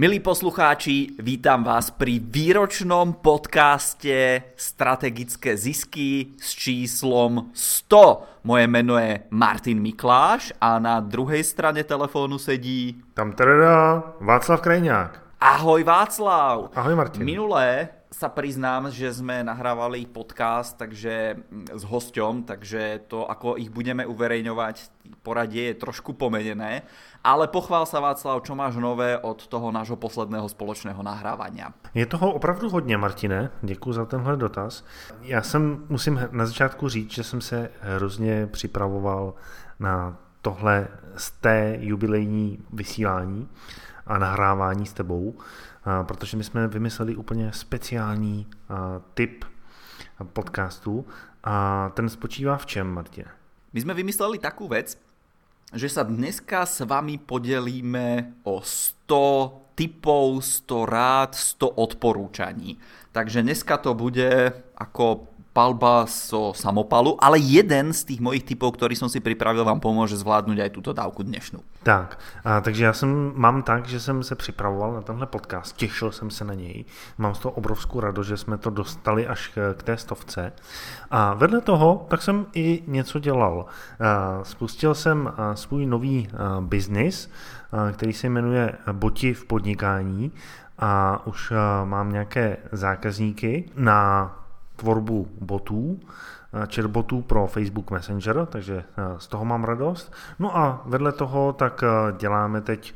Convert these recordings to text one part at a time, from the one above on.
Milí poslucháči, vítam vás pri výročnom podcaste Strategické zisky s číslom 100. Moje meno je Martin Mikláš a na druhej strane telefónu sedí... Tam teda Václav Krajňák. Ahoj Václav. Ahoj Martin. Minulé sa priznám, že sme nahrávali podcast takže mm, s hosťom, takže to, ako ich budeme uverejňovať, poradie je trošku pomenené. Ale pochvál sa Václav, čo máš nové od toho nášho posledného společného nahrávania. Je toho opravdu hodně, Martine. Děkuji za tenhle dotaz. Já jsem, musím na začátku říct, že jsem se hrozně připravoval na tohle z té jubilejní vysílání a nahrávání s tebou, protože my jsme vymysleli úplně speciální typ podcastu a ten spočívá v čem, Martine? My sme vymysleli takú vec, že sa dneska s vami podelíme o 100 typov, 100 rád, 100 odporúčaní. Takže dneska to bude ako palba so samopalu, ale jeden z tých mojich typov, ktorý som si pripravil, vám pomôže zvládnuť aj túto dávku dnešnú. Tak, a, takže já jsem, mám tak, že jsem se připravoval na tenhle podcast, těšil jsem se na něj, mám z toho obrovskou radost, že jsme to dostali až k, té stovce. A vedle toho, tak jsem i něco dělal. A, spustil jsem svůj nový biznis, který se jmenuje Boti v podnikání a už mám nějaké zákazníky na tvorbu botů, eh, chatbotů pro Facebook Messenger, takže eh, z toho mám radost. No a vedle toho tak eh, děláme teď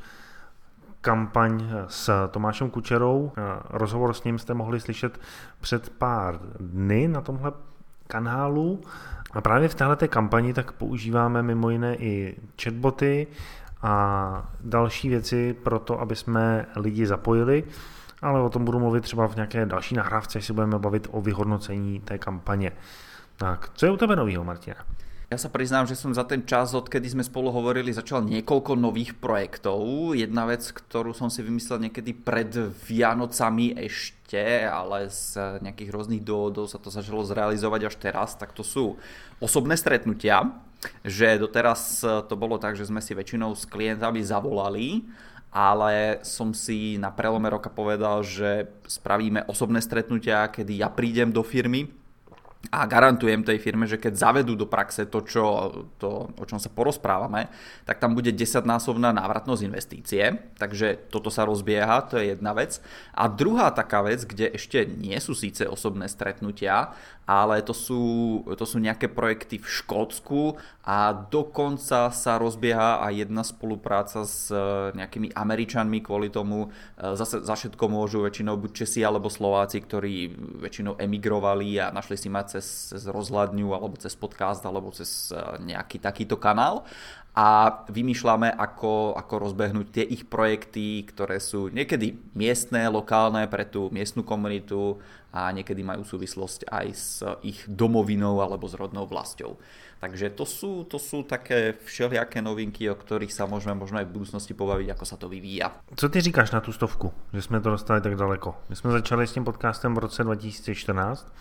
kampaň s Tomášem Kučerou. Rozhovor s ním jste mohli slyšet před pár dny na tomhle kanálu. A právě v této kampani tak používáme mimo jiné i chatboty a další věci pro to, aby jsme lidi zapojili ale o tom budu mluvit třeba v nějaké další nahrávce, až se budeme bavit o vyhodnocení té kampaně. Tak, co je u tebe novýho, Martina? Ja sa priznám, že som za ten čas, odkedy sme spolu hovorili, začal niekoľko nových projektov. Jedna vec, ktorú som si vymyslel niekedy pred Vianocami ešte, ale z nejakých rôznych dôvodov sa to začalo zrealizovať až teraz, tak to sú osobné stretnutia. Že doteraz to bolo tak, že sme si väčšinou s klientami zavolali ale som si na prelome roka povedal, že spravíme osobné stretnutia, kedy ja prídem do firmy a garantujem tej firme, že keď zavedú do praxe to, čo, to, o čom sa porozprávame, tak tam bude 10-násobná návratnosť investície, takže toto sa rozbieha, to je jedna vec. A druhá taká vec, kde ešte nie sú síce osobné stretnutia, ale to sú, to sú nejaké projekty v Škótsku a dokonca sa rozbieha aj jedna spolupráca s e, nejakými Američanmi kvôli tomu, e, zase za všetko môžu väčšinou buď Česi alebo Slováci, ktorí väčšinou emigrovali a našli si mať cez, cez rozhľadňu alebo cez podcast alebo cez e, nejaký takýto kanál a vymýšľame, ako, ako rozbehnúť tie ich projekty, ktoré sú niekedy miestne, lokálne pre tú miestnu komunitu a niekedy majú súvislosť aj s ich domovinou alebo s rodnou vlastou. Takže to sú, to sú také všelijaké novinky, o ktorých sa môžeme možno aj v budúcnosti pobaviť, ako sa to vyvíja. Co ty říkáš na tu stovku, že jsme to dostali tak daleko? My jsme začali s tím podcastem v roce 2014.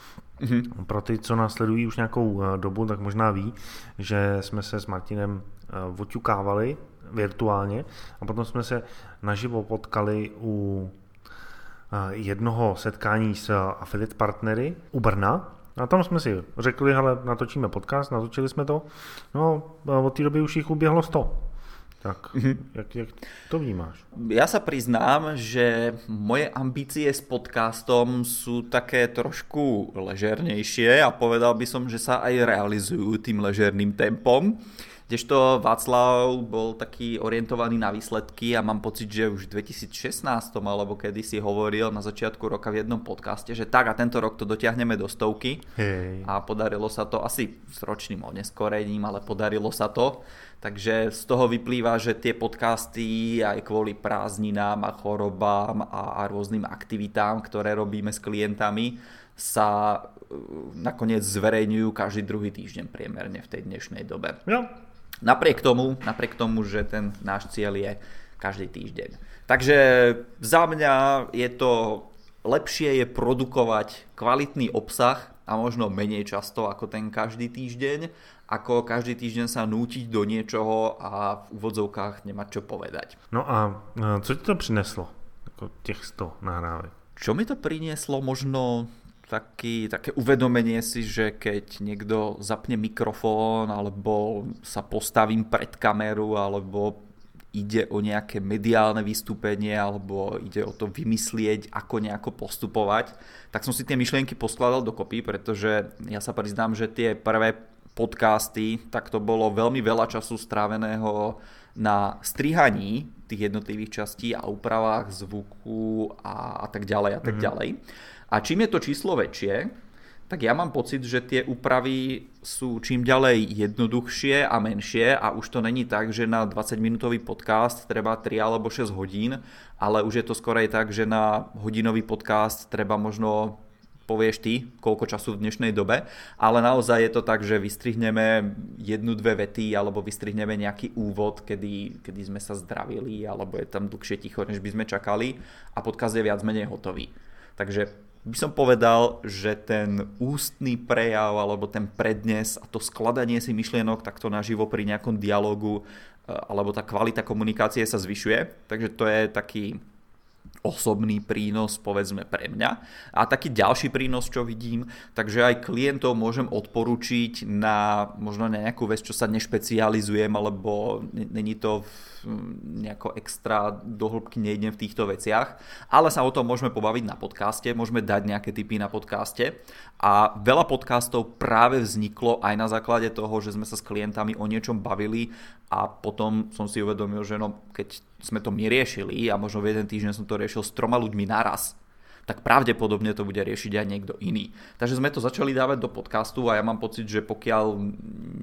Mm-hmm. Pro ty, co nás sledují už nějakou eh, dobu, tak možná ví, že jsme se s Martinem eh, oťukávali virtuálně a potom jsme se naživo potkali u eh, jednoho setkání s affiliate partnery u Brna a tam jsme si řekli, hele, natočíme podcast, natočili jsme to, no od té doby už jich uběhlo 100. Tak mm-hmm. jak, jak to vnímáš? Ja sa priznám, že moje ambície s podcastom sú také trošku ležernejšie a povedal by som, že sa aj realizujú tým ležerným tempom. Kdežto Václav bol taký orientovaný na výsledky a mám pocit, že už v 2016 alebo kedy si hovoril na začiatku roka v jednom podcaste, že tak a tento rok to dotiahneme do stovky Hej. a podarilo sa to asi s ročným oneskorením, ale podarilo sa to. Takže z toho vyplýva, že tie podcasty aj kvôli prázdninám a chorobám a, a rôznym aktivitám, ktoré robíme s klientami, sa e, nakoniec zverejňujú každý druhý týždeň priemerne v tej dnešnej dobe. Ja, Napriek tomu, napriek tomu, že ten náš cieľ je každý týždeň. Takže za mňa je to lepšie je produkovať kvalitný obsah a možno menej často ako ten každý týždeň, ako každý týždeň sa nútiť do niečoho a v úvodzovkách nemať čo povedať. No a co ti to přineslo? jako těch 100 nahrávek. Čo mi to prinieslo možno taký, také uvedomenie si, že keď niekto zapne mikrofón alebo sa postavím pred kameru alebo ide o nejaké mediálne vystúpenie alebo ide o to vymyslieť, ako nejako postupovať, tak som si tie myšlienky poskladal dokopy, pretože ja sa priznám, že tie prvé podcasty, tak to bolo veľmi veľa času stráveného na strihaní tých jednotlivých častí a úpravách zvuku a, a tak ďalej a tak mm-hmm. ďalej. A čím je to číslo väčšie, tak ja mám pocit, že tie úpravy sú čím ďalej jednoduchšie a menšie a už to není tak, že na 20 minútový podcast treba 3 alebo 6 hodín, ale už je to skorej tak, že na hodinový podcast treba možno povieš ty, koľko času v dnešnej dobe, ale naozaj je to tak, že vystrihneme jednu, dve vety alebo vystrihneme nejaký úvod, kedy, kedy sme sa zdravili alebo je tam dlhšie ticho, než by sme čakali a podcast je viac menej hotový. Takže by som povedal, že ten ústny prejav alebo ten prednes a to skladanie si myšlienok takto naživo pri nejakom dialogu eh, alebo tá kvalita komunikácie sa zvyšuje. Takže to je taký osobný prínos, povedzme pre mňa. A taký ďalší prínos, čo vidím, takže aj klientov môžem odporučiť na možno nejakú vec, čo sa nešpecializujem, alebo není to nejako extra do hĺbky nejdem v týchto veciach, ale sa o tom môžeme pobaviť na podcaste, môžeme dať nejaké tipy na podcaste a veľa podcastov práve vzniklo aj na základe toho, že sme sa s klientami o niečom bavili a potom som si uvedomil, že no, keď sme to my riešili a možno v jeden týždeň som to riešil s troma ľuďmi naraz, tak pravdepodobne to bude riešiť aj niekto iný. Takže sme to začali dávať do podcastu a ja mám pocit, že pokiaľ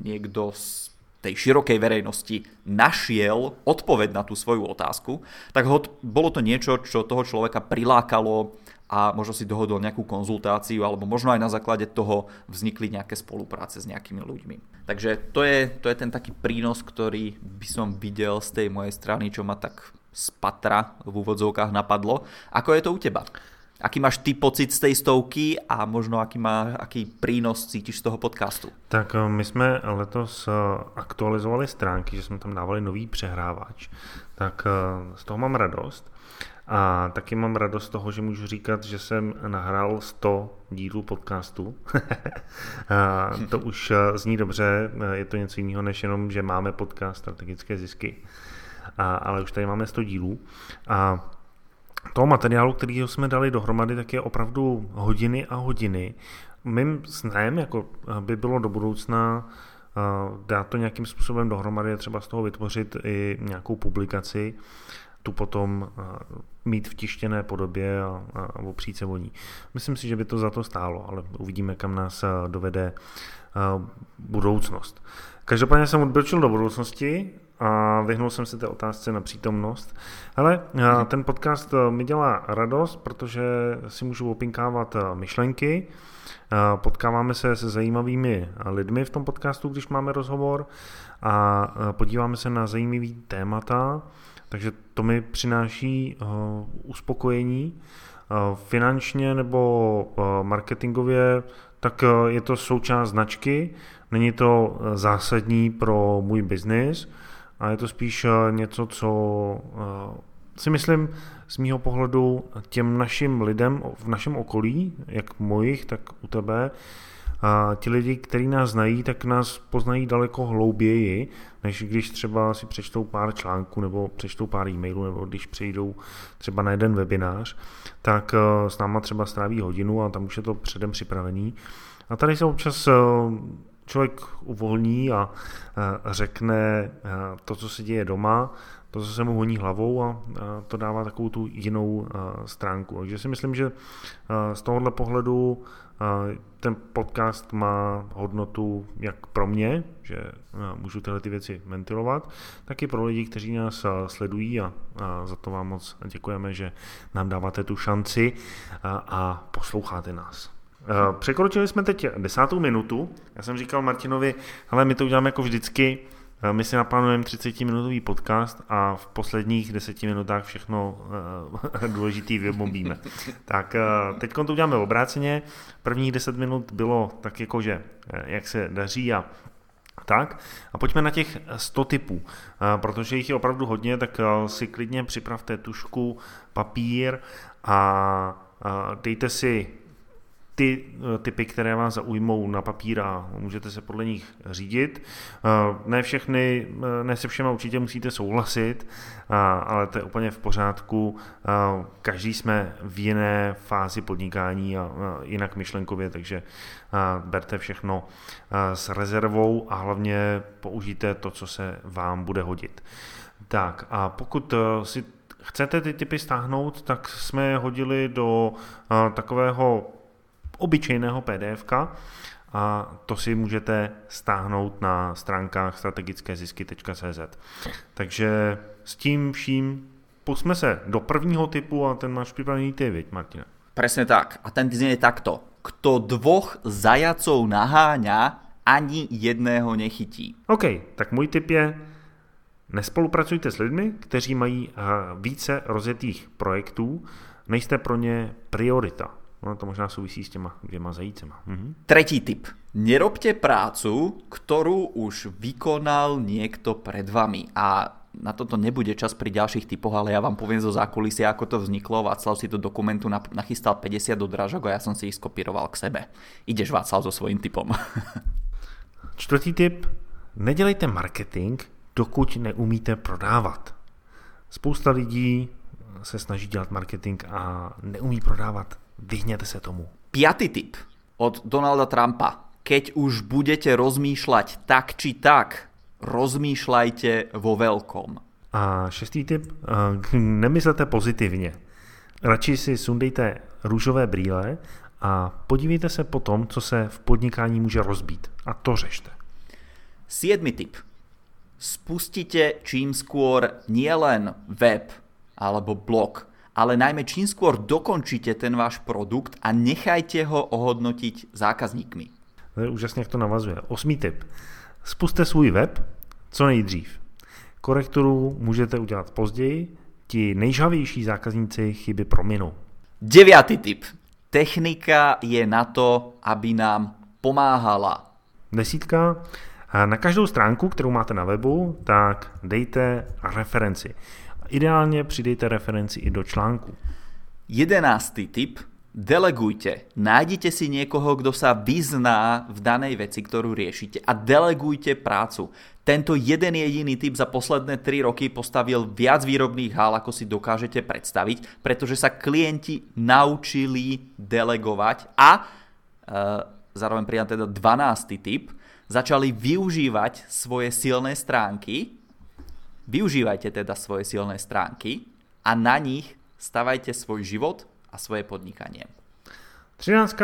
niekto z tej širokej verejnosti našiel odpoveď na tú svoju otázku, tak ho, bolo to niečo, čo toho človeka prilákalo a možno si dohodol nejakú konzultáciu alebo možno aj na základe toho vznikli nejaké spolupráce s nejakými ľuďmi. Takže to je, to je ten taký prínos, ktorý by som videl z tej mojej strany, čo ma tak z patra v úvodzovkách napadlo. Ako je to u teba? Aký máš ty pocit z tej stovky a možno aký, má, aký prínos cítiš z toho podcastu? Tak eh, my jsme letos eh, aktualizovali stránky, že jsme tam dávali nový přehrávač. Tak eh, z toho mám radost. A taky mám radost z toho, že můžu říkat, že jsem nahrál 100 dílů podcastu. to už zní dobře, je to něco jiného, než jenom, že máme podcast strategické zisky. A, ale už tady máme 100 dílů. A toho materiálu, který jsme dali dohromady, tak je opravdu hodiny a hodiny. Mým snem jako by bylo do budoucna dát to nějakým způsobem dohromady, třeba z toho vytvořit i nějakou publikaci, tu potom mít v tištěné podobě a, a opřít se o ní. Myslím si, že by to za to stálo, ale uvidíme, kam nás dovede budoucnost. Každopádně jsem odbočil do budoucnosti a vyhnul jsem se té otázce na přítomnost. Ale ten podcast eh, mi dělá radost, protože si můžu opinkávat eh, myšlenky, potkáváme se se zajímavými lidmi v tom podcastu, když máme rozhovor a eh, podíváme se na zajímavé témata, takže to mi přináší uspokojení. Finančně nebo marketingově, tak je to součást značky, není to zásadní pro můj biznis, a je to spíš eh, něco, co eh, si myslím z mýho pohledu těm našim lidem v našem okolí, jak mojich, tak u tebe, a ti lidi, kteří nás znají, tak nás poznají daleko hlouběji, než když třeba si přečtou pár článků nebo přečtou pár e-mailů, nebo když přijdou třeba na jeden webinář, tak eh, s náma třeba stráví hodinu a tam už je to předem připravený. A tady se občas člověk uvolní a řekne to, co se děje doma, to, co se mu honí hlavou a to dává takovou tu jinou stránku. Takže si myslím, že z tohohle pohledu ten podcast má hodnotu jak pro mě, že můžu tyhle ty věci ventilovat, tak i pro lidi, kteří nás sledují a, za to vám moc děkujeme, že nám dáváte tu šanci a posloucháte nás. Eh, překročili jsme teď desátou minutu. Já jsem říkal Martinovi, ale my to uděláme jako vždycky. Eh, my si naplánujeme 30-minutový podcast a v posledních deseti minutách všechno uh, důležitý vybombíme. tak uh, teď to uděláme obráceně. Prvních 10 minut bylo tak jako, že jak se daří a Tak a pojďme na těch 100 typů. Protože jich je opravdu hodně, tak si klidně připravte tušku, papír a dejte si ty eh, typy, které vás zaujmou na papír a můžete se podle nich řídit. Eh, ne všechny, eh, ne se všema určitě musíte souhlasit, ale to je úplně v pořádku. Každý jsme v jiné fázi podnikání a jinak myšlenkově, takže berte všechno s rezervou a hlavně použijte to, co se vám bude hodit. Tak a pokud si chcete ty typy stáhnout, tak jsme je hodili do takového obyčejného pdf a to si můžete stáhnout na stránkách strategickézisky.cz. Takže s tím vším pusme se do prvního typu a ten máš připravený ty, viď, Martina? Presne tak. A ten znie takto. Kto dvoch zajacov naháňa, ani jedného nechytí. OK, tak můj tip je, nespolupracujte s lidmi, kteří mají eh, více rozjetých projektů, nejste pro ně priorita. Ono to možná souvisí s těma dvěma zajícema. Mhm. Tretí tip. Nerobte prácu, ktorú už vykonal niekto pred vami. A na toto nebude čas pri ďalších typoch, ale ja vám poviem zo zákulisia, ako to vzniklo. Václav si do dokumentu nachystal 50 dodrážok a ja som si ich skopíroval k sebe. Ideš Václav so svojím typom. Čtvrtý tip. Nedělejte marketing, dokud neumíte prodávat. Spousta lidí se snaží dělat marketing a neumí prodávat. Vyhněte se tomu. Piatý tip od Donalda Trumpa. Keď už budete rozmýšľať tak či tak, rozmýšľajte vo veľkom. A šestý tip, nemyslete pozitivně. Radši si sundejte růžové brýle a podívejte se po tom, co se v podnikání může rozbít. A to řešte. Siedmy tip. Spustite čím skôr nielen web alebo blog, ale najmä čím skôr dokončíte ten váš produkt a nechajte ho ohodnotiť zákazníkmi. Úžasně, jak to navazuje. Osmý tip. Spuste svůj web co nejdřív. Korekturu můžete udělat později, ti nejžavější zákazníci chyby prominou. Deviatý tip. Technika je na to, aby nám pomáhala. Desítka. Na každou stránku, kterou máte na webu, tak dejte referenci. Ideálně přidejte referenci i do článku. Jedenáctý tip. Delegujte. Nájdite si niekoho, kto sa vyzná v danej veci, ktorú riešite a delegujte prácu. Tento jeden jediný typ za posledné 3 roky postavil viac výrobných hál, ako si dokážete predstaviť, pretože sa klienti naučili delegovať a e, zároveň pridám teda 12. typ, začali využívať svoje silné stránky Využívajte teda svoje silné stránky a na nich stavajte svůj život a svoje podnikanie. 13.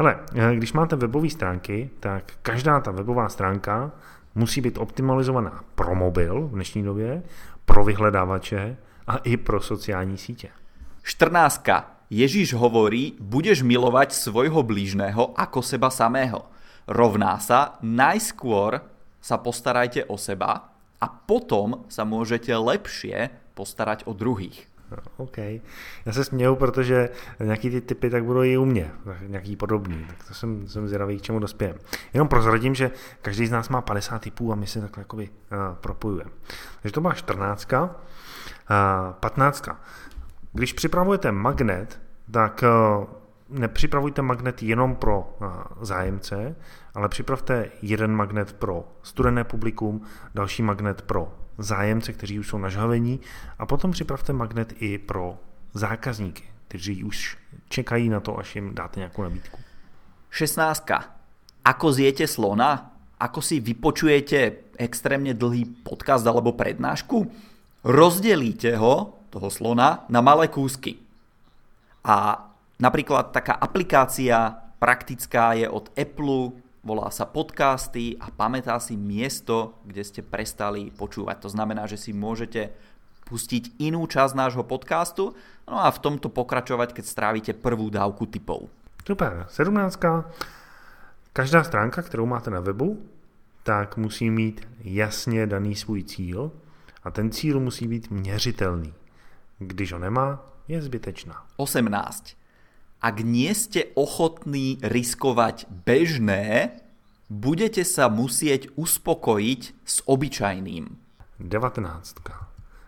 Hele, když máte webové stránky, tak každá ta webová stránka musí být optimalizovaná pro mobil v dnešní době, pro vyhledávače a i pro sociální sítě. 14. Ježíš hovorí, budeš milovať svojho blížneho ako seba samého. Rovná sa, najskôr sa postarajte o seba, a potom sa môžete lepšie postarať o druhých. OK. Já se směju, protože nějaký ty typy tak budou i u mě, nějaký podobný, tak to jsem, jsem zvědavý, k čemu dospějem. Jenom prozradím, že každý z nás má 50 typů a my se takhle uh, propojujeme. Takže to byla 14. Uh, 15. Když připravujete magnet, tak uh, nepřipravujte magnet jenom pro uh, zájemce, ale připravte jeden magnet pro studené publikum, další magnet pro zájemce, kteří už jsou nažhavení a potom připravte magnet i pro zákazníky, kteří už čekají na to, až jim dáte nějakou nabídku. 16. Ako zjete slona? Ako si vypočujete extrémne dlhý podcast alebo prednášku? Rozdelíte ho, toho slona, na malé kúsky. A napríklad taká aplikácia praktická je od Apple, volá sa podcasty a pamätá si miesto, kde ste prestali počúvať. To znamená, že si môžete pustiť inú časť nášho podcastu no a v tomto pokračovať, keď strávite prvú dávku typov. Super, 17. Každá stránka, kterou máte na webu, tak musí mít jasně daný svůj cíl a ten cíl musí být měřitelný. Když ho nemá, je zbytečná. 18 ak nie ste ochotní riskovať bežné, budete sa musieť uspokojiť s obyčajným. 19.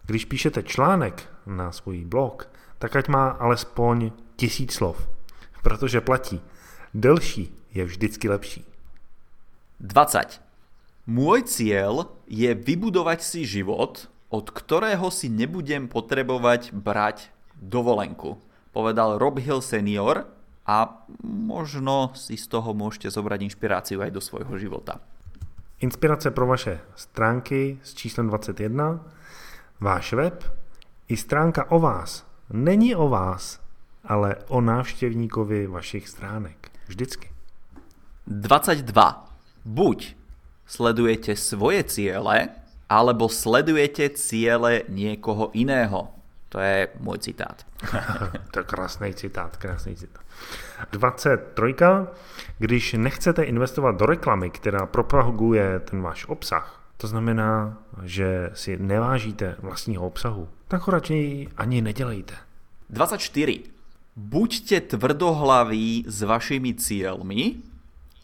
Když píšete článek na svůj blog, tak ať má alespoň tisíc slov, protože platí. Delší je vždycky lepší. 20. Môj cieľ je vybudovať si život, od ktorého si nebudem potrebovať brať dovolenku, povedal Rob Hill senior a možno si z toho môžete zobrať inšpiráciu aj do svojho života. Inspirace pro vaše stránky s číslem 21, váš web i stránka o vás. Není o vás, ale o návštěvníkovi vašich stránek. Vždycky. 22. Buď sledujete svoje ciele, alebo sledujete ciele niekoho iného. To je můj citát. to je krásný citát, krásný citát. 23. Když nechcete investovat do reklamy, která propaguje ten váš obsah, to znamená, že si nevážíte vlastního obsahu, tak ho radši ani nedělejte. 24. Buďte tvrdohlaví s vašimi cieľmi,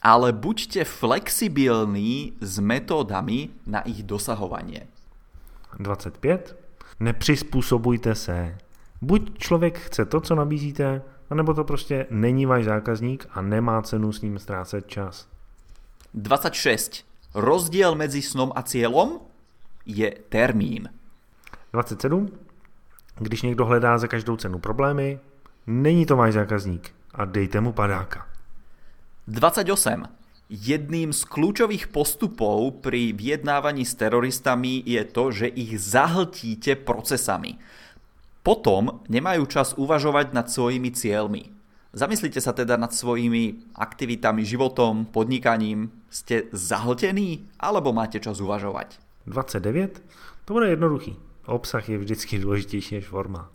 ale buďte flexibilní s metódami na ich dosahovanie. 25. Nepřizpůsobujte se. Buď člověk chce to, co nabízíte, anebo to prostě není váš zákazník a nemá cenu s ním ztrácet čas. 26. Rozdiel medzi snom a cieľom je termín. 27. Když někdo hledá za každou cenu problémy, není to váš zákazník a dejte mu padáka. 28. Jedným z kľúčových postupov pri vyjednávaní s teroristami je to, že ich zahltíte procesami. Potom nemajú čas uvažovať nad svojimi cieľmi. Zamyslite sa teda nad svojimi aktivitami, životom, podnikaním. Ste zahltení alebo máte čas uvažovať? 29? To bude jednoduchý. Obsah je vždycky dôležitejší než forma.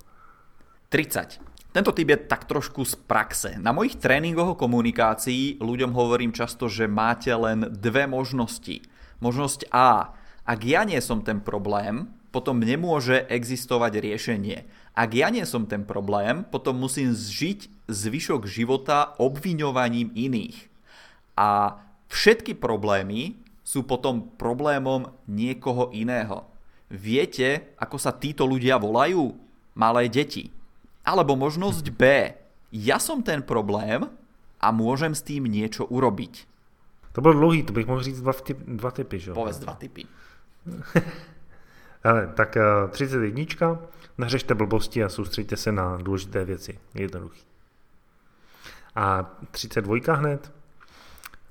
30. Tento typ je tak trošku z praxe. Na mojich tréningoch o komunikácii ľuďom hovorím často, že máte len dve možnosti. Možnosť A. Ak ja nie som ten problém, potom nemôže existovať riešenie. Ak ja nie som ten problém, potom musím žiť zvyšok života obviňovaním iných. A všetky problémy sú potom problémom niekoho iného. Viete, ako sa títo ľudia volajú? Malé deti. Alebo možnosť B. Ja som ten problém a môžem s tým niečo urobiť. To bylo dlouhý, to bych mohl říct dva, typ, dva typy, že? Povedz dva typy. Ale, tak 31. Eh, Neřešte blbosti a soustředte se na důležité věci. Jednoduchý. A 32 hned.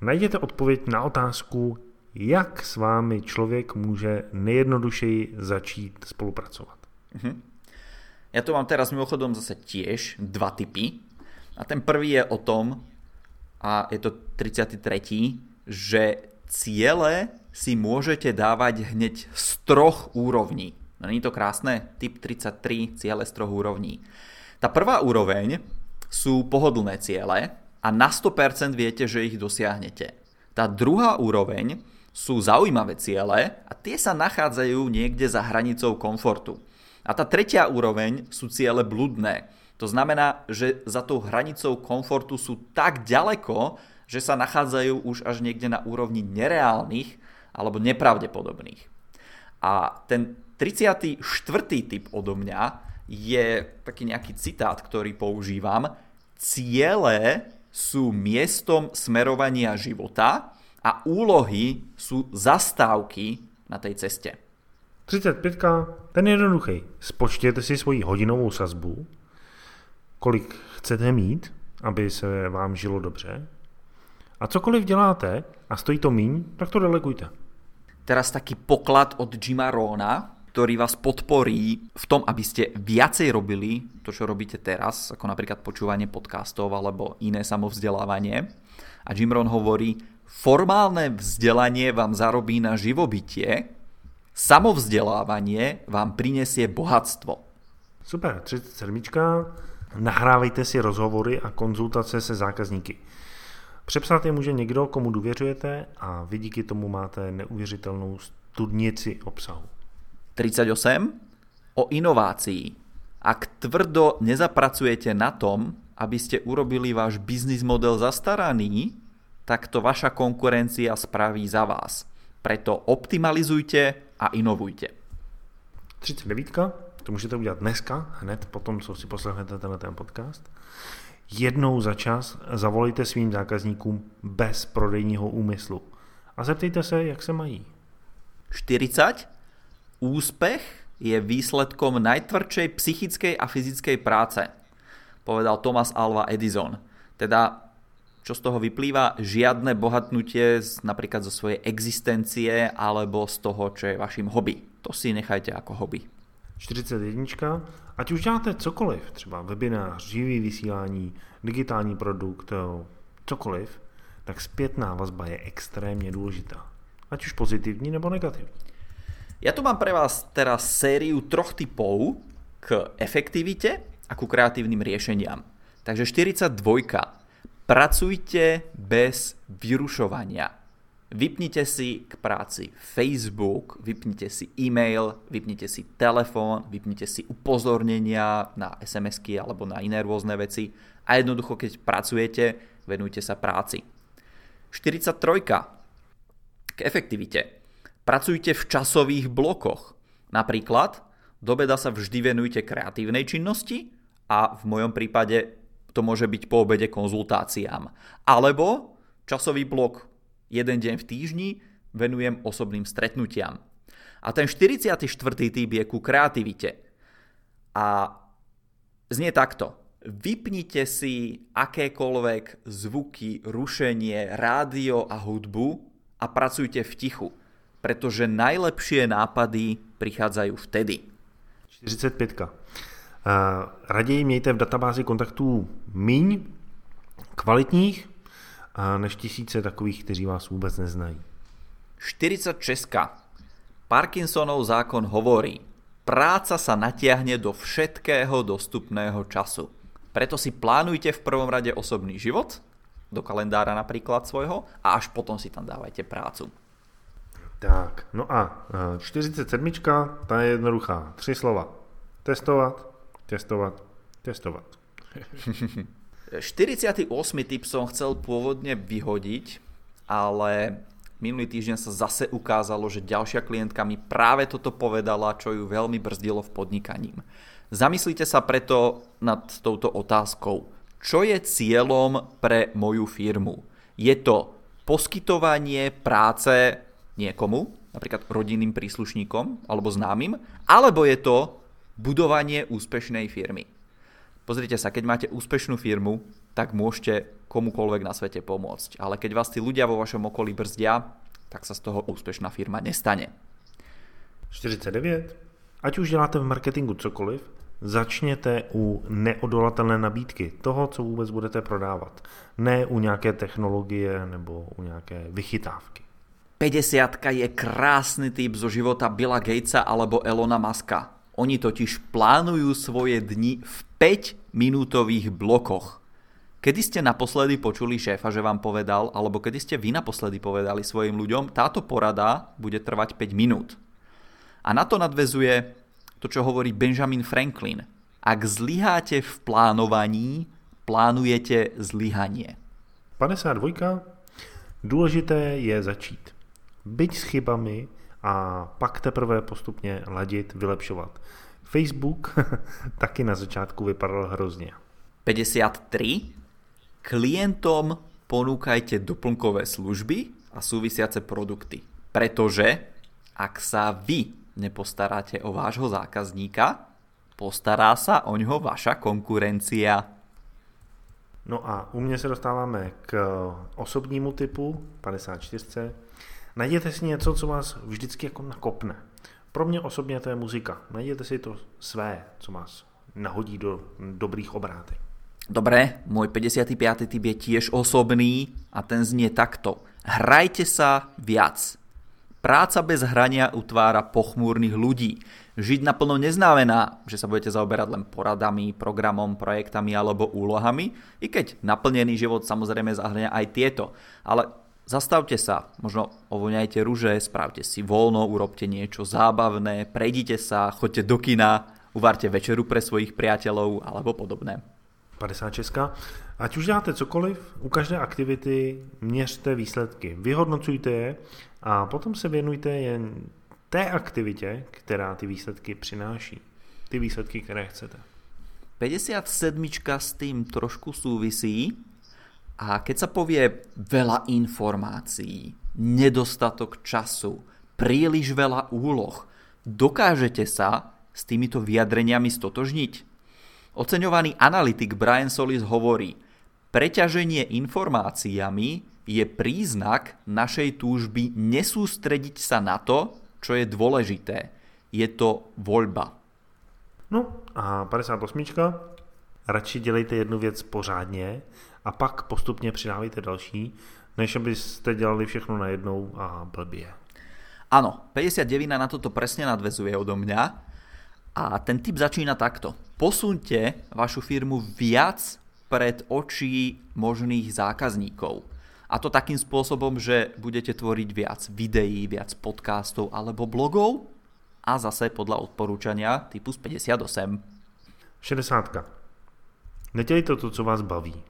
Najděte odpověď na otázku, jak s vámi člověk může nejjednodušeji začít spolupracovat. Mm-hmm. Ja tu mám teraz mimochodom zase tiež dva typy. A ten prvý je o tom, a je to 33., že ciele si môžete dávať hneď z troch úrovní. No není to krásne? Typ 33, ciele z troch úrovní. Tá prvá úroveň sú pohodlné ciele a na 100% viete, že ich dosiahnete. Tá druhá úroveň sú zaujímavé ciele a tie sa nachádzajú niekde za hranicou komfortu. A tá tretia úroveň sú ciele bludné. To znamená, že za tou hranicou komfortu sú tak ďaleko, že sa nachádzajú už až niekde na úrovni nereálnych alebo nepravdepodobných. A ten 34. typ odo mňa je taký nejaký citát, ktorý používam. Ciele sú miestom smerovania života a úlohy sú zastávky na tej ceste. 35. Ten je jednoduchý. Spočtěte si svoji hodinovou sazbu, kolik chcete mít, aby se vám žilo dobře. A cokoliv děláte a stojí to míň, tak to delegujte. Teraz taký poklad od Jima Rona, ktorý vás podporí v tom, aby ste viacej robili to, čo robíte teraz, ako napríklad počúvanie podcastov alebo iné samovzdelávanie. A Jim Ron hovorí, formálne vzdelanie vám zarobí na živobytie, Samovzdelávanie vám prinesie bohatstvo. Super, 37. Nahrávejte si rozhovory a konzultace se zákazníky. Přepsat je může někdo, komu důvěřujete a vy díky tomu máte neuvěřitelnou studnici obsahu. 38. O inovácii. Ak tvrdo nezapracujete na tom, aby ste urobili váš biznis model zastaraný, tak to vaša konkurencia spraví za vás. Preto optimalizujte a inovujte. 39. To můžete udělat dneska, hned po tom, co si poslechnete tenhle ten podcast. Jednou za čas zavolejte svým zákazníkům bez prodejního úmyslu a zeptejte se, jak se mají. 40. Úspech je výsledkom najtvrdšej psychickej a fyzickej práce, povedal Thomas Alva Edison. Teda čo z toho vyplýva? Žiadne bohatnutie z, napríklad zo svojej existencie alebo z toho, čo je vašim hobby. To si nechajte ako hobby. 41. Ať už děláte cokoliv, třeba webinář, živý vysílání, digitální produkt, cokoliv, tak zpětná vazba je extrémně důležitá. Ať už pozitivní nebo negativní. Ja tu mám pre vás teraz sériu troch typov k efektivite a ku kreatívnym riešeniam. Takže 42. Pracujte bez vyrušovania. Vypnite si k práci Facebook, vypnite si e-mail, vypnite si telefón, vypnite si upozornenia na SMS-ky alebo na iné rôzne veci a jednoducho, keď pracujete, venujte sa práci. 43. K efektivite. Pracujte v časových blokoch. Napríklad, do beda sa vždy venujte kreatívnej činnosti a v mojom prípade to môže byť po obede konzultáciám. Alebo časový blok jeden deň v týždni venujem osobným stretnutiam. A ten 44. typ je ku kreativite. A znie takto. Vypnite si akékoľvek zvuky, rušenie, rádio a hudbu a pracujte v tichu, pretože najlepšie nápady prichádzajú vtedy. 45. Raději mějte v databázi kontaktů míň kvalitních, než tisíce takových, kteří vás vůbec neznají. 46. Parkinsonov zákon hovorí, práca sa natiahne do všetkého dostupného času. Preto si plánujte v prvom rade osobný život, do kalendára napríklad svojho, a až potom si tam dávajte prácu. Tak, no a 47. ta je jednoduchá. Tři slova. Testovat, Testovať, testovať. 48. typ som chcel pôvodne vyhodiť, ale minulý týždeň sa zase ukázalo, že ďalšia klientka mi práve toto povedala, čo ju veľmi brzdilo v podnikaní. Zamyslite sa preto nad touto otázkou. Čo je cieľom pre moju firmu? Je to poskytovanie práce niekomu, napríklad rodinným príslušníkom alebo známym, alebo je to budovanie úspešnej firmy. Pozrite sa, keď máte úspešnú firmu, tak môžete komukoľvek na svete pomôcť. Ale keď vás tí ľudia vo vašom okolí brzdia, tak sa z toho úspešná firma nestane. 49. Ať už děláte v marketingu cokoliv, začněte u neodolatelné nabídky, toho, co vůbec budete prodávat. Ne u nějaké technologie nebo u nějaké vychytávky. 50 je krásny typ zo života Billa Gatesa alebo Elona Muska. Oni totiž plánujú svoje dni v 5-minútových blokoch. Kedy ste naposledy počuli šéfa, že vám povedal, alebo kedy ste vy naposledy povedali svojim ľuďom, táto porada bude trvať 5 minút. A na to nadvezuje to, čo hovorí Benjamin Franklin. Ak zlyháte v plánovaní, plánujete zlyhanie. 52. Důležité je začít. Byť s chybami, a pak teprve postupně ladit, vylepšovat. Facebook taky na začátku vypadal hrozně. 53. Klientom ponúkajte doplnkové služby a súvisiace produkty. Pretože ak sa vy nepostaráte o vášho zákazníka, postará sa o ňoho vaša konkurencia. No a u mě se dostáváme k osobnímu typu 54 Najděte si něco, co vás vždycky jako nakopne. Pro mě osobně to je muzika. Najděte si to své, co vás nahodí do dobrých obrátek. Dobre, môj 55. typ je tiež osobný a ten znie takto. Hrajte sa viac. Práca bez hrania utvára pochmúrnych ľudí. Žiť naplno neznamená, že sa budete zaoberať len poradami, programom, projektami alebo úlohami, i keď naplnený život samozrejme zahrania aj tieto. Ale Zastavte sa, možno ovoňajte ruže, spravte si voľno, urobte niečo zábavné, prejdite sa, choďte do kina, uvarte večeru pre svojich priateľov alebo podobné. 56. Ať už děláte cokoliv, u každé aktivity měřte výsledky, vyhodnocujte je a potom se věnujte jen té aktivitě, která ty výsledky přináší. Ty výsledky, které chcete. 57 s tým trošku súvisí a keď sa povie veľa informácií, nedostatok času, príliš veľa úloh, dokážete sa s týmito vyjadreniami stotožniť? Oceňovaný analytik Brian Solis hovorí, preťaženie informáciami je príznak našej túžby nesústrediť sa na to, čo je dôležité. Je to voľba. No a 58. Radši dělejte jednu věc pořádně a pak postupně přidávejte další, než abyste dělali všechno najednou a blbě. Áno, 59 na toto presne nadvezuje odo mňa a ten typ začína takto. Posunte vašu firmu viac pred očí možných zákazníkov. A to takým spôsobom, že budete tvoriť viac videí, viac podcastov alebo blogov a zase podľa odporúčania typu z 58. 60. Nedělejte to, co vás baví.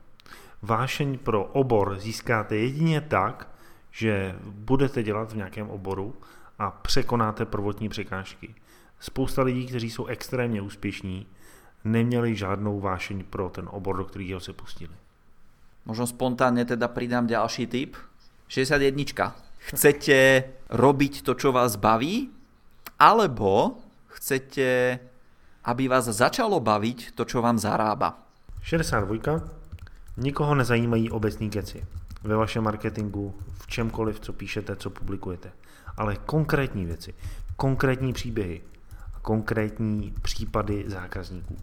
Vášeň pro obor získáte jedině tak, že budete dělat v nějakém oboru a překonáte prvotní překážky. Spousta lidí, kteří jsou extrémně úspěšní, neměli žádnou vášeň pro ten obor, do kterého se pustili. Možno spontánne teda pridám ďalší tip. 61. Chcete robiť to, čo vás baví? Alebo chcete, aby vás začalo baviť to, čo vám zarába? 62. Nikoho nezajímají obecní keci. Ve vašem marketingu, v čemkoliv, co píšete, co publikujete. Ale konkrétní věci, konkrétní příběhy a konkrétní případy zákazníků.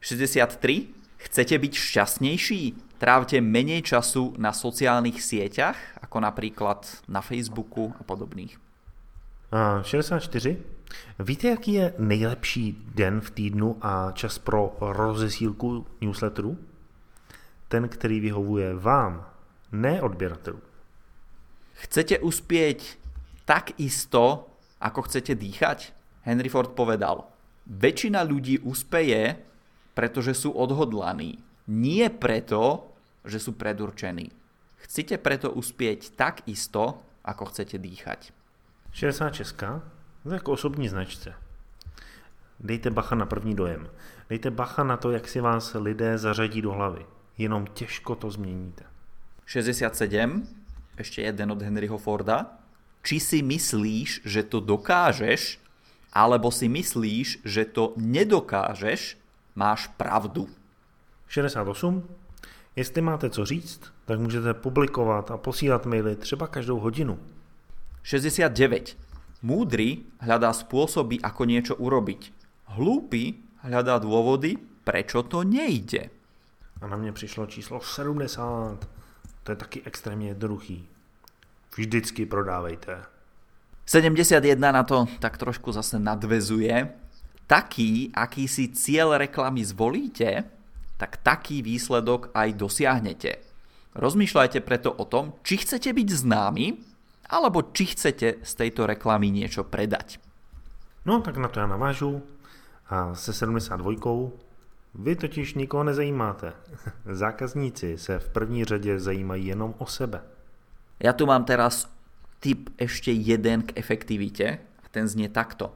63. Chcete byť šťastnejší? Trávte menej času na sociálnych sieťach, ako napríklad na Facebooku a podobných. A 64. Víte, jaký je nejlepší den v týdnu a čas pro rozesílku newsletterů? Ten, který vyhovuje vám, ne odběratelů. Chcete uspieť tak isto, ako chcete dýchať? Henry Ford povedal, väčšina ľudí úspeje, pretože sú odhodlaní. Nie preto, že sú predurčení. Chcete preto uspieť tak isto, ako chcete dýchať. 66. To jako osobní značce. Dejte bacha na první dojem. Dejte bacha na to, jak si vás lidé zařadí do hlavy. Jenom těžko to změníte. 67. Ešte jeden od Henryho Forda. Či si myslíš, že to dokážeš, alebo si myslíš, že to nedokážeš, máš pravdu. 68. Jestli máte co říct, tak můžete publikovat a posílat maily třeba každou hodinu. 69. Múdry hľadá spôsoby, ako niečo urobiť. Hlúpy hľadá dôvody, prečo to nejde. A na mě přišlo číslo 70. To je taky extrémně jednoduchý. Vždycky prodávejte. 71 na to tak trošku zase nadvezuje. Taký, aký si cieľ reklamy zvolíte, tak taký výsledok aj dosiahnete. Rozmýšľajte preto o tom, či chcete byť známi, alebo či chcete z tejto reklamy niečo predať. No, tak na to já navážu. A se 72 vy totiž nikoho nezajímáte. Zákazníci se v první řadě zajímají jenom o sebe. Ja tu mám teraz tip ešte jeden k efektivite a ten znie takto.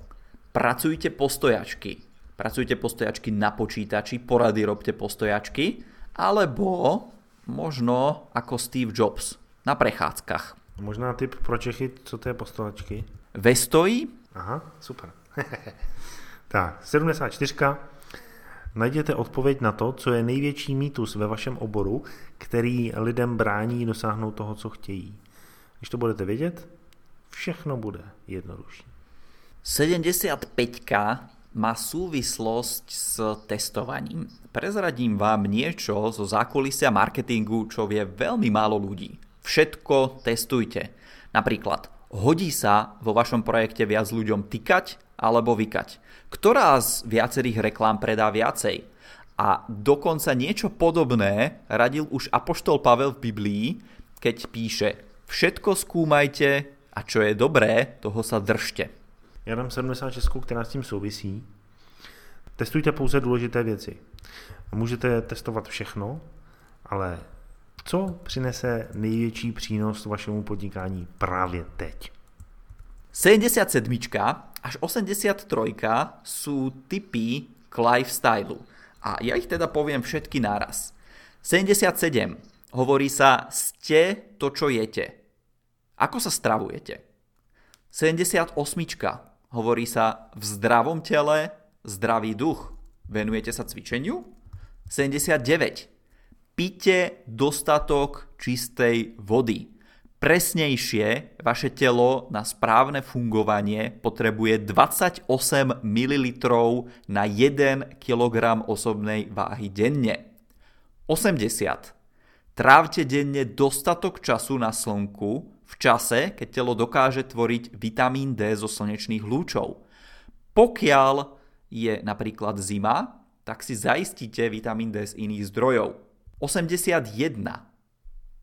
Pracujte postojačky. Pracujte postojačky na počítači, porady robte postojačky, alebo možno ako Steve Jobs na prechádzkach. Možná tip pro Čechy, co to je postojačky? Vestojí? Aha, super. tak, 74. Najděte odpověď na to, co je největší mýtus ve vašem oboru, který lidem brání dosáhnout toho, co chtějí. Když to budete vědět, všechno bude jednodušší. 75 má súvislosť s testovaním. Prezradím vám niečo zo zákulisia marketingu, čo vie veľmi málo ľudí. Všetko testujte. Napríklad, hodí sa vo vašom projekte viac ľuďom tykať alebo vykať. Ktorá z viacerých reklám predá viacej? A dokonca niečo podobné radil už Apoštol Pavel v Biblii, keď píše Všetko skúmajte a čo je dobré, toho sa držte. Já dám 76, která s tím souvisí. Testujte pouze důležité věci. Můžete testovat všechno, ale co přinese největší přínos vašemu podnikání právě teď? 77 až 83 sú typy k lifestylu. A ja ich teda poviem všetky naraz. 77. Hovorí sa ste to, čo jete. Ako sa stravujete? 78. Hovorí sa v zdravom tele zdravý duch. Venujete sa cvičeniu? 79. Pite dostatok čistej vody. Presnejšie, vaše telo na správne fungovanie potrebuje 28 ml na 1 kg osobnej váhy denne. 80. Trávte denne dostatok času na slnku v čase, keď telo dokáže tvoriť vitamín D zo slnečných lúčov. Pokiaľ je napríklad zima, tak si zaistíte vitamín D z iných zdrojov. 81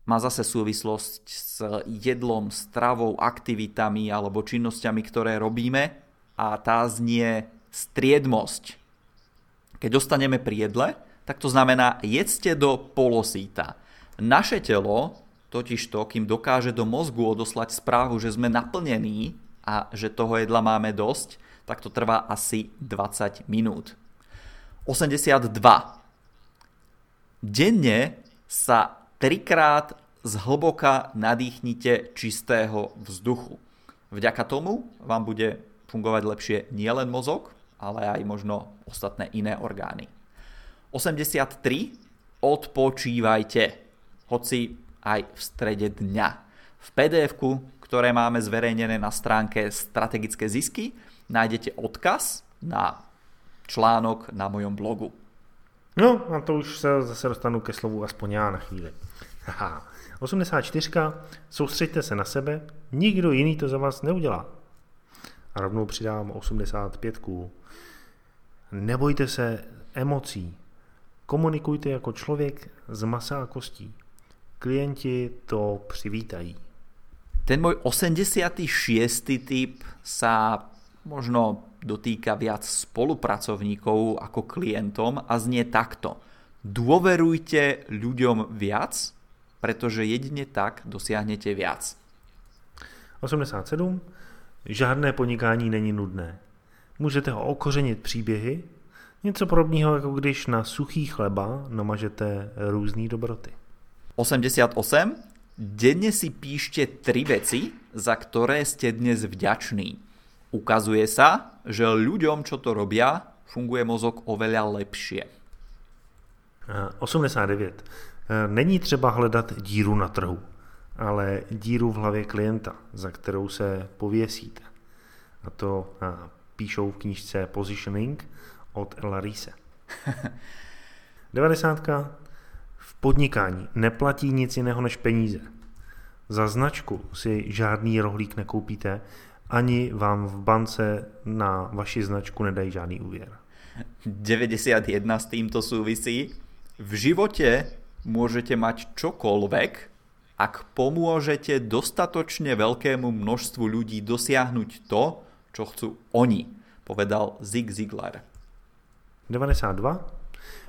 má zase súvislosť s jedlom, stravou, aktivitami alebo činnosťami, ktoré robíme a tá znie striedmosť. Keď dostaneme pri jedle, tak to znamená jedzte do polosíta. Naše telo totiž to, kým dokáže do mozgu odoslať správu, že sme naplnení a že toho jedla máme dosť, tak to trvá asi 20 minút. 82. Denne sa trikrát zhlboka nadýchnite čistého vzduchu. Vďaka tomu vám bude fungovať lepšie nielen mozog, ale aj možno ostatné iné orgány. 83. Odpočívajte, hoci aj v strede dňa. V pdf ktoré máme zverejnené na stránke Strategické zisky, nájdete odkaz na článok na mojom blogu. No a to už se zase dostanu ke slovu aspoň já na chvíli. Haha. 84. Soustřeďte se na sebe, nikdo jiný to za vás neudělá. A rovnou přidám 85. Nebojte se emocí. Komunikujte jako člověk z masa a kostí. Klienti to přivítají. Ten môj 86. typ sa možno dotýka viac spolupracovníkov ako klientom a znie takto. Dôverujte ľuďom viac, pretože jedine tak dosiahnete viac. 87. Žádné podnikání není nudné. Můžete ho okořenit příběhy, něco podobného, jako když na suchý chleba namažete různé dobroty. 88. Denne si píšte tri veci, za ktoré ste dnes vďační. Ukazuje sa, že ľuďom, čo to robia, funguje mozog oveľa lepšie. 89. Není třeba hledat díru na trhu, ale díru v hlavě klienta, za kterou se pověsíte. A to píšou v knížce Positioning od Ella Riese. 90. V podnikání neplatí nic jiného než peníze. Za značku si žádný rohlík nekoupíte, ani vám v bance na vaši značku nedají žádný úvěr. 91 s týmto súvisí. V živote môžete mať čokoľvek, ak pomôžete dostatočne veľkému množstvu ľudí dosiahnuť to, čo chcú oni, povedal Zig Ziglar. 92.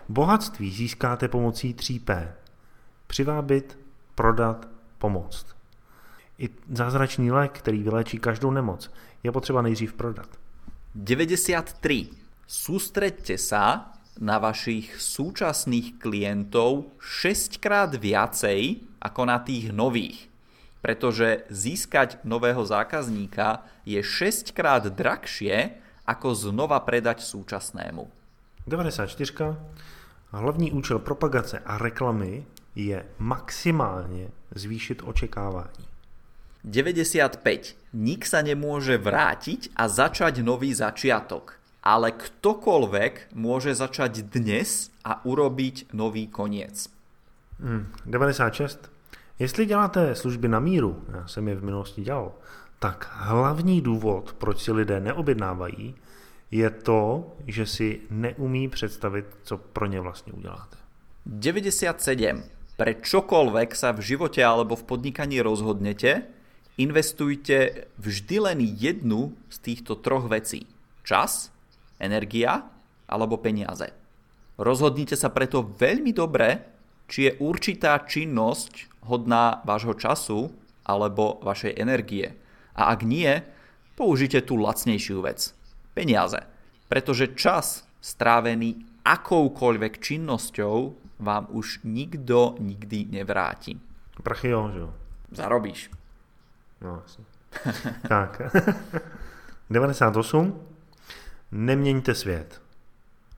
Bohatství získáte pomocí 3P. Přivábit, prodat, pomoct. I zázračný lék, který vyléčí každou nemoc, je potřeba nejdřív prodat. 93. Sústreďte sa na vašich súčasných klientov 6 krát viacej ako na tých nových. Pretože získať nového zákazníka je 6 krát drahšie, ako znova predať súčasnému. 94. Hlavní účel propagace a reklamy je maximálně zvýšit očekávání. 95. Nik sa nemôže vrátiť a začať nový začiatok ale ktokoľvek môže začať dnes a urobiť nový koniec. Hmm, 96. Jestli děláte služby na míru, já jsem je v minulosti dělal, tak hlavní důvod, proč si lidé neobjednávají, je to, že si neumí představit, co pro ně vlastně uděláte. 97. Pre čokoľvek sa v živote alebo v podnikaní rozhodnete, investujte vždy len jednu z týchto troch vecí. Čas, energia alebo peniaze. Rozhodnite sa preto veľmi dobre, či je určitá činnosť hodná vášho času alebo vašej energie. A ak nie, použite tú lacnejšiu vec. Peniaze. Pretože čas strávený akoukoľvek činnosťou vám už nikto nikdy nevráti. Prachy jo, že? Zarobíš. No, asi. tak. 98. Neměňte svět.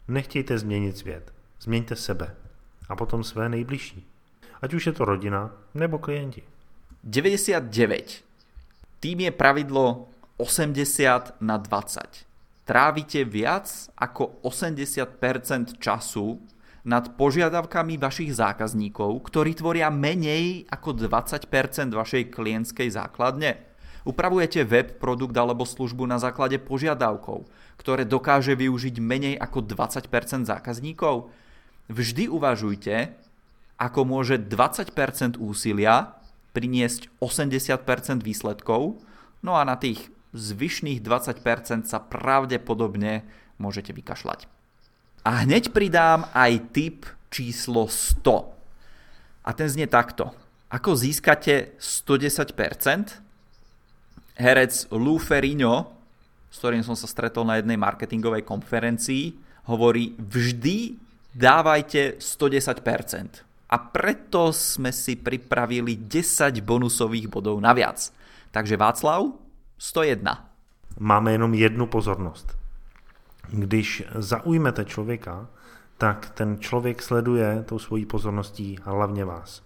Nechtějte změnit svět. Změňte sebe. A potom své nejbližší. Ať už je to rodina nebo klienti. 99. Tým je pravidlo 80 na 20. Trávite viac ako 80% času nad požiadavkami vašich zákazníkov, ktorí tvoria menej ako 20% vašej klientskej základne. Upravujete web, produkt alebo službu na základe požiadavkov, ktoré dokáže využiť menej ako 20% zákazníkov? Vždy uvažujte, ako môže 20% úsilia priniesť 80% výsledkov, no a na tých zvyšných 20% sa pravdepodobne môžete vykašľať. A hneď pridám aj tip číslo 100. A ten znie takto. Ako získate 110%? herec Lou Ferrigno, s ktorým som sa stretol na jednej marketingovej konferencii, hovorí vždy dávajte 110%. A preto sme si pripravili 10 bonusových bodov naviac. Takže Václav, 101. Máme jenom jednu pozornost. Když zaujmete člověka, tak ten člověk sleduje tou svojí pozorností hlavně vás.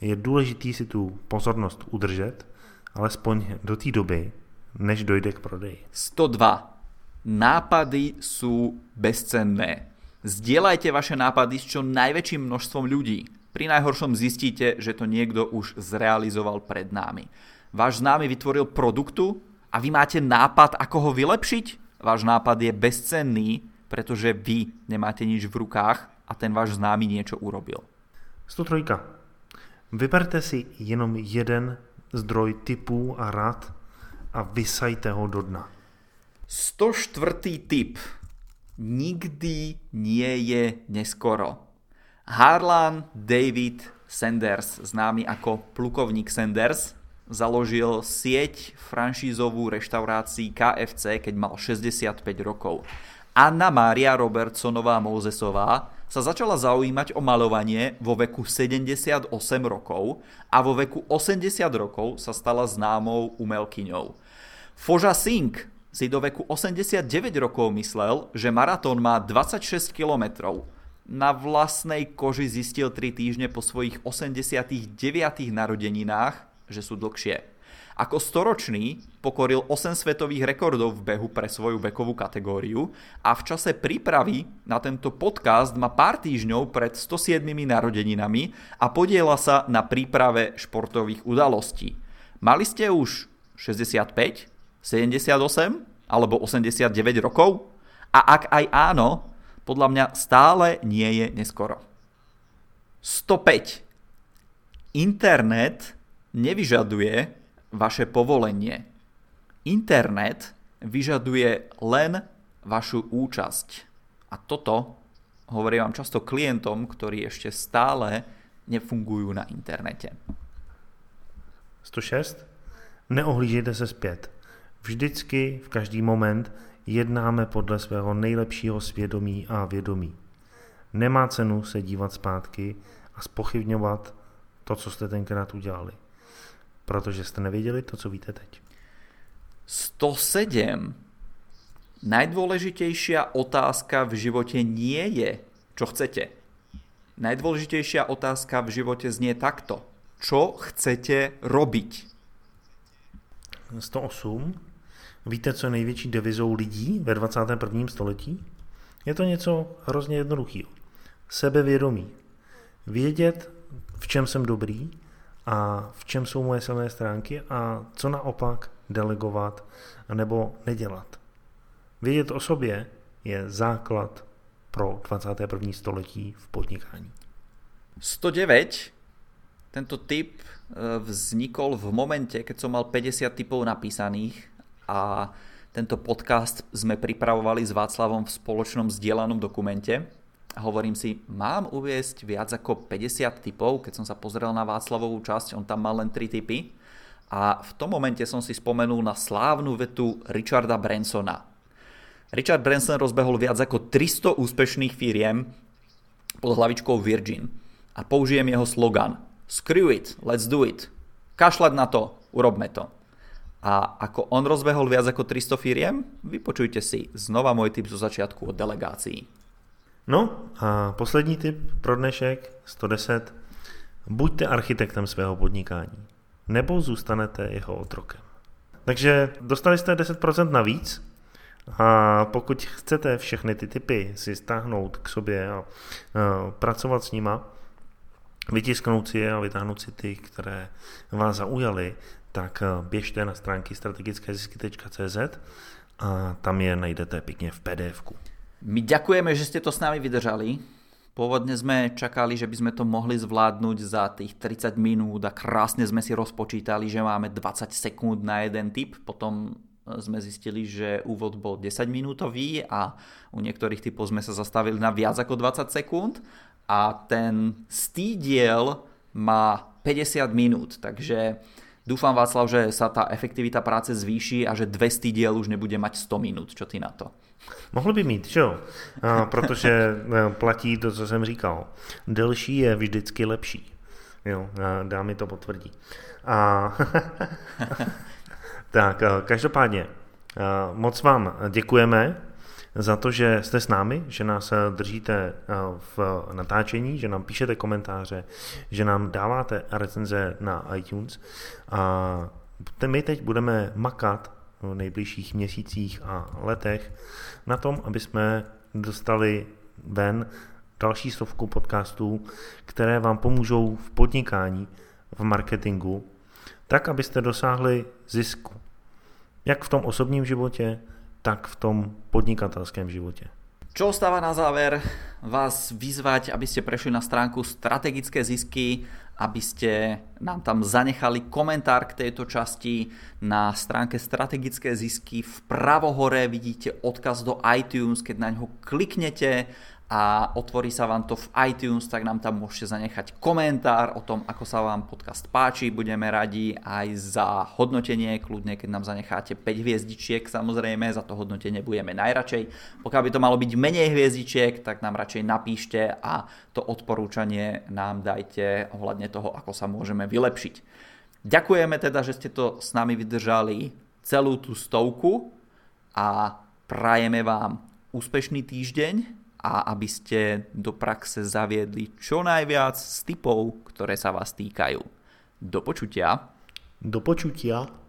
Je důležitý si tu pozornost udržet alespoň do té doby, než dojde k prodeji. 102. Nápady sú bezcenné. Zdieľajte vaše nápady s čo najväčším množstvom ľudí. Pri najhoršom zistíte, že to niekto už zrealizoval pred námi. Váš známy vytvoril produktu a vy máte nápad, ako ho vylepšiť? Váš nápad je bezcenný, pretože vy nemáte nič v rukách a ten váš známy niečo urobil. 103. Vyberte si jenom jeden zdroj typů a rad a vysajte ho do dna. 104. tip. Nikdy nie je neskoro. Harlan David Sanders, známy ako plukovník Sanders, založil sieť franšízovú reštaurácií KFC, keď mal 65 rokov. Anna Mária Robertsonová Mozesová sa začala zaujímať o malovanie vo veku 78 rokov a vo veku 80 rokov sa stala známou umelkyňou. Foža Singh si do veku 89 rokov myslel, že maratón má 26 kilometrov. Na vlastnej koži zistil 3 týždne po svojich 89 narodeninách, že sú dlhšie. Ako storočný pokoril 8 svetových rekordov v behu pre svoju vekovú kategóriu a v čase prípravy na tento podcast má pár týždňov pred 107 narodeninami a podiela sa na príprave športových udalostí. Mali ste už 65, 78 alebo 89 rokov? A ak aj áno, podľa mňa stále nie je neskoro. 105. Internet nevyžaduje vaše povolenie. Internet vyžaduje len vašu účasť. A toto hovorím vám často klientom, ktorí ešte stále nefungujú na internete. 106. Neohlížejte se zpět. Vždycky, v každý moment jednáme podle svého nejlepšího svědomí a vědomí. Nemá cenu se dívat zpátky a spochybňovat to, co jste tenkrát udělali protože jste nevěděli to, co víte teď. 107. Najdôležitejšia otázka v živote nie je, čo chcete. Najdôležitejšia otázka v živote znie takto. Čo chcete robiť? 108. Víte, co je největší devizou lidí ve 21. století? Je to něco hrozně jednoduchého. Sebevědomí. Vědět, v čem jsem dobrý a v čem jsou moje silné stránky a co naopak delegovat nebo nedělat. Vědět o sobě je základ pro 21. století v podnikání. 109. Tento tip eh, vznikol v momente, keď som mal 50 typov napísaných a tento podcast sme pripravovali s Václavom v spoločnom zdieľanom dokumente a hovorím si, mám uviesť viac ako 50 typov, keď som sa pozrel na Václavovú časť, on tam mal len 3 typy. A v tom momente som si spomenul na slávnu vetu Richarda Bransona. Richard Branson rozbehol viac ako 300 úspešných firiem pod hlavičkou Virgin. A použijem jeho slogan Screw it, let's do it. Kašľať na to, urobme to. A ako on rozbehol viac ako 300 firiem, vypočujte si znova môj tip zo začiatku o delegácii. No a poslední tip pro dnešek 110. Buďte architektem svého podnikání, nebo zůstanete jeho otrokem. Takže dostali jste 10% navíc a pokud chcete všechny ty typy si stáhnout k sobě a, pracovat s nima, vytisknout si je a vytáhnout si ty, které vás zaujaly, tak běžte na stránky strategickézisky.cz a tam je najdete pěkně v pdf -ku. My ďakujeme, že ste to s nami vydržali. Pôvodne sme čakali, že by sme to mohli zvládnuť za tých 30 minút a krásne sme si rozpočítali, že máme 20 sekúnd na jeden tip. Potom sme zistili, že úvod bol 10 minútový a u niektorých typov sme sa zastavili na viac ako 20 sekúnd a ten stýdiel má 50 minút, takže dúfam Václav, že sa tá efektivita práce zvýši a že 200 diel už nebude mať 100 minút. Čo ty na to? Mohl by mít, že protože e, platí to, co jsem říkal. Delší je vždycky lepší. Jo, dámy to potvrdí. A, tak, e, každopádně, e, moc vám děkujeme za to, že jste s námi, že nás držíte v natáčení, že nám píšete komentáře, že nám dáváte recenze na iTunes. A my teď budeme makat v nejbližších měsících a letech na tom, aby jsme dostali ven další stovku podcastů, které vám pomůžou v podnikání, v marketingu, tak, abyste dosáhli zisku. Jak v tom osobním životě, tak v tom podnikatelském životě. Čo ostáva na záver? Vás vyzvať, aby ste prešli na stránku strategické zisky aby ste nám tam zanechali komentár k tejto časti. Na stránke strategické zisky v pravohore vidíte odkaz do iTunes, keď na ňo kliknete a otvorí sa vám to v iTunes, tak nám tam môžete zanechať komentár o tom, ako sa vám podcast páči. Budeme radi aj za hodnotenie, kľudne keď nám zanecháte 5 hviezdičiek, samozrejme, za to hodnotenie budeme najradšej. Pokiaľ by to malo byť menej hviezdičiek, tak nám radšej napíšte a to odporúčanie nám dajte ohľadne toho, ako sa môžeme vylepšiť. Ďakujeme teda, že ste to s nami vydržali celú tú stovku a prajeme vám úspešný týždeň a aby ste do praxe zaviedli čo najviac z typov, ktoré sa vás týkajú. Do počutia. Do počutia.